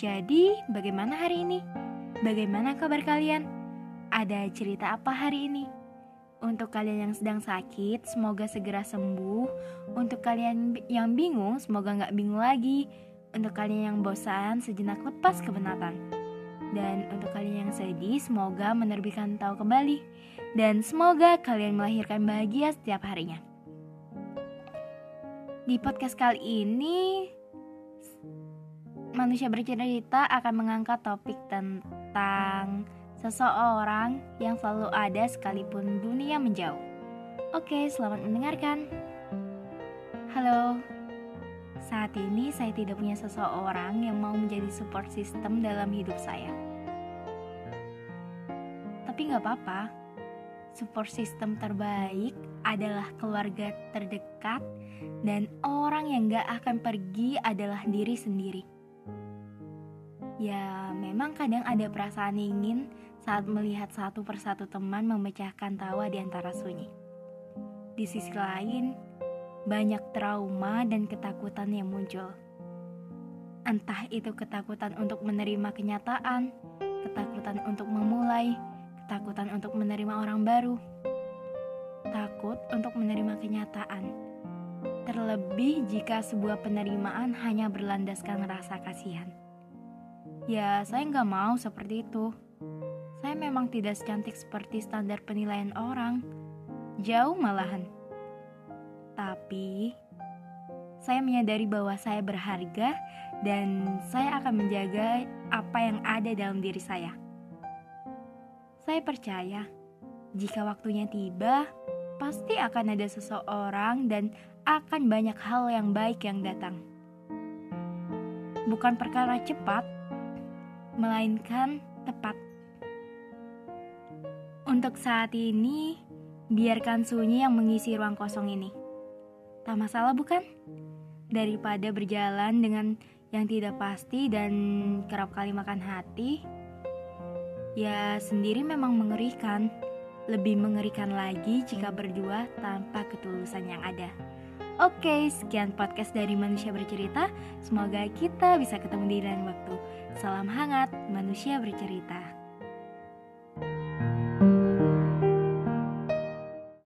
Jadi, bagaimana hari ini? Bagaimana kabar kalian? Ada cerita apa hari ini? Untuk kalian yang sedang sakit, semoga segera sembuh. Untuk kalian yang bingung, semoga nggak bingung lagi. Untuk kalian yang bosan, sejenak lepas kebenatan. Dan untuk kalian yang sedih, semoga menerbitkan tahu kembali dan semoga kalian melahirkan bahagia setiap harinya. Di podcast kali ini, manusia bercerita akan mengangkat topik tentang seseorang yang selalu ada sekalipun dunia menjauh. Oke, selamat mendengarkan. Halo, saat ini saya tidak punya seseorang yang mau menjadi support system dalam hidup saya. Tapi nggak apa-apa, support system terbaik adalah keluarga terdekat dan orang yang gak akan pergi adalah diri sendiri. Ya, memang kadang ada perasaan ingin saat melihat satu persatu teman memecahkan tawa di antara sunyi. Di sisi lain, banyak trauma dan ketakutan yang muncul. Entah itu ketakutan untuk menerima kenyataan, ketakutan untuk memulai, ketakutan untuk menerima orang baru, takut untuk menerima kenyataan. Terlebih jika sebuah penerimaan hanya berlandaskan rasa kasihan. Ya, saya nggak mau seperti itu. Saya memang tidak secantik seperti standar penilaian orang. Jauh malahan. Tapi, saya menyadari bahwa saya berharga dan saya akan menjaga apa yang ada dalam diri saya. Saya percaya, jika waktunya tiba, pasti akan ada seseorang dan akan banyak hal yang baik yang datang. Bukan perkara cepat, melainkan tepat. Untuk saat ini, biarkan sunyi yang mengisi ruang kosong ini. Tak masalah bukan? Daripada berjalan dengan yang tidak pasti dan kerap kali makan hati, Ya, sendiri memang mengerikan. Lebih mengerikan lagi jika berdua tanpa ketulusan yang ada. Oke, sekian podcast dari Manusia Bercerita. Semoga kita bisa ketemu di lain waktu. Salam hangat, Manusia Bercerita.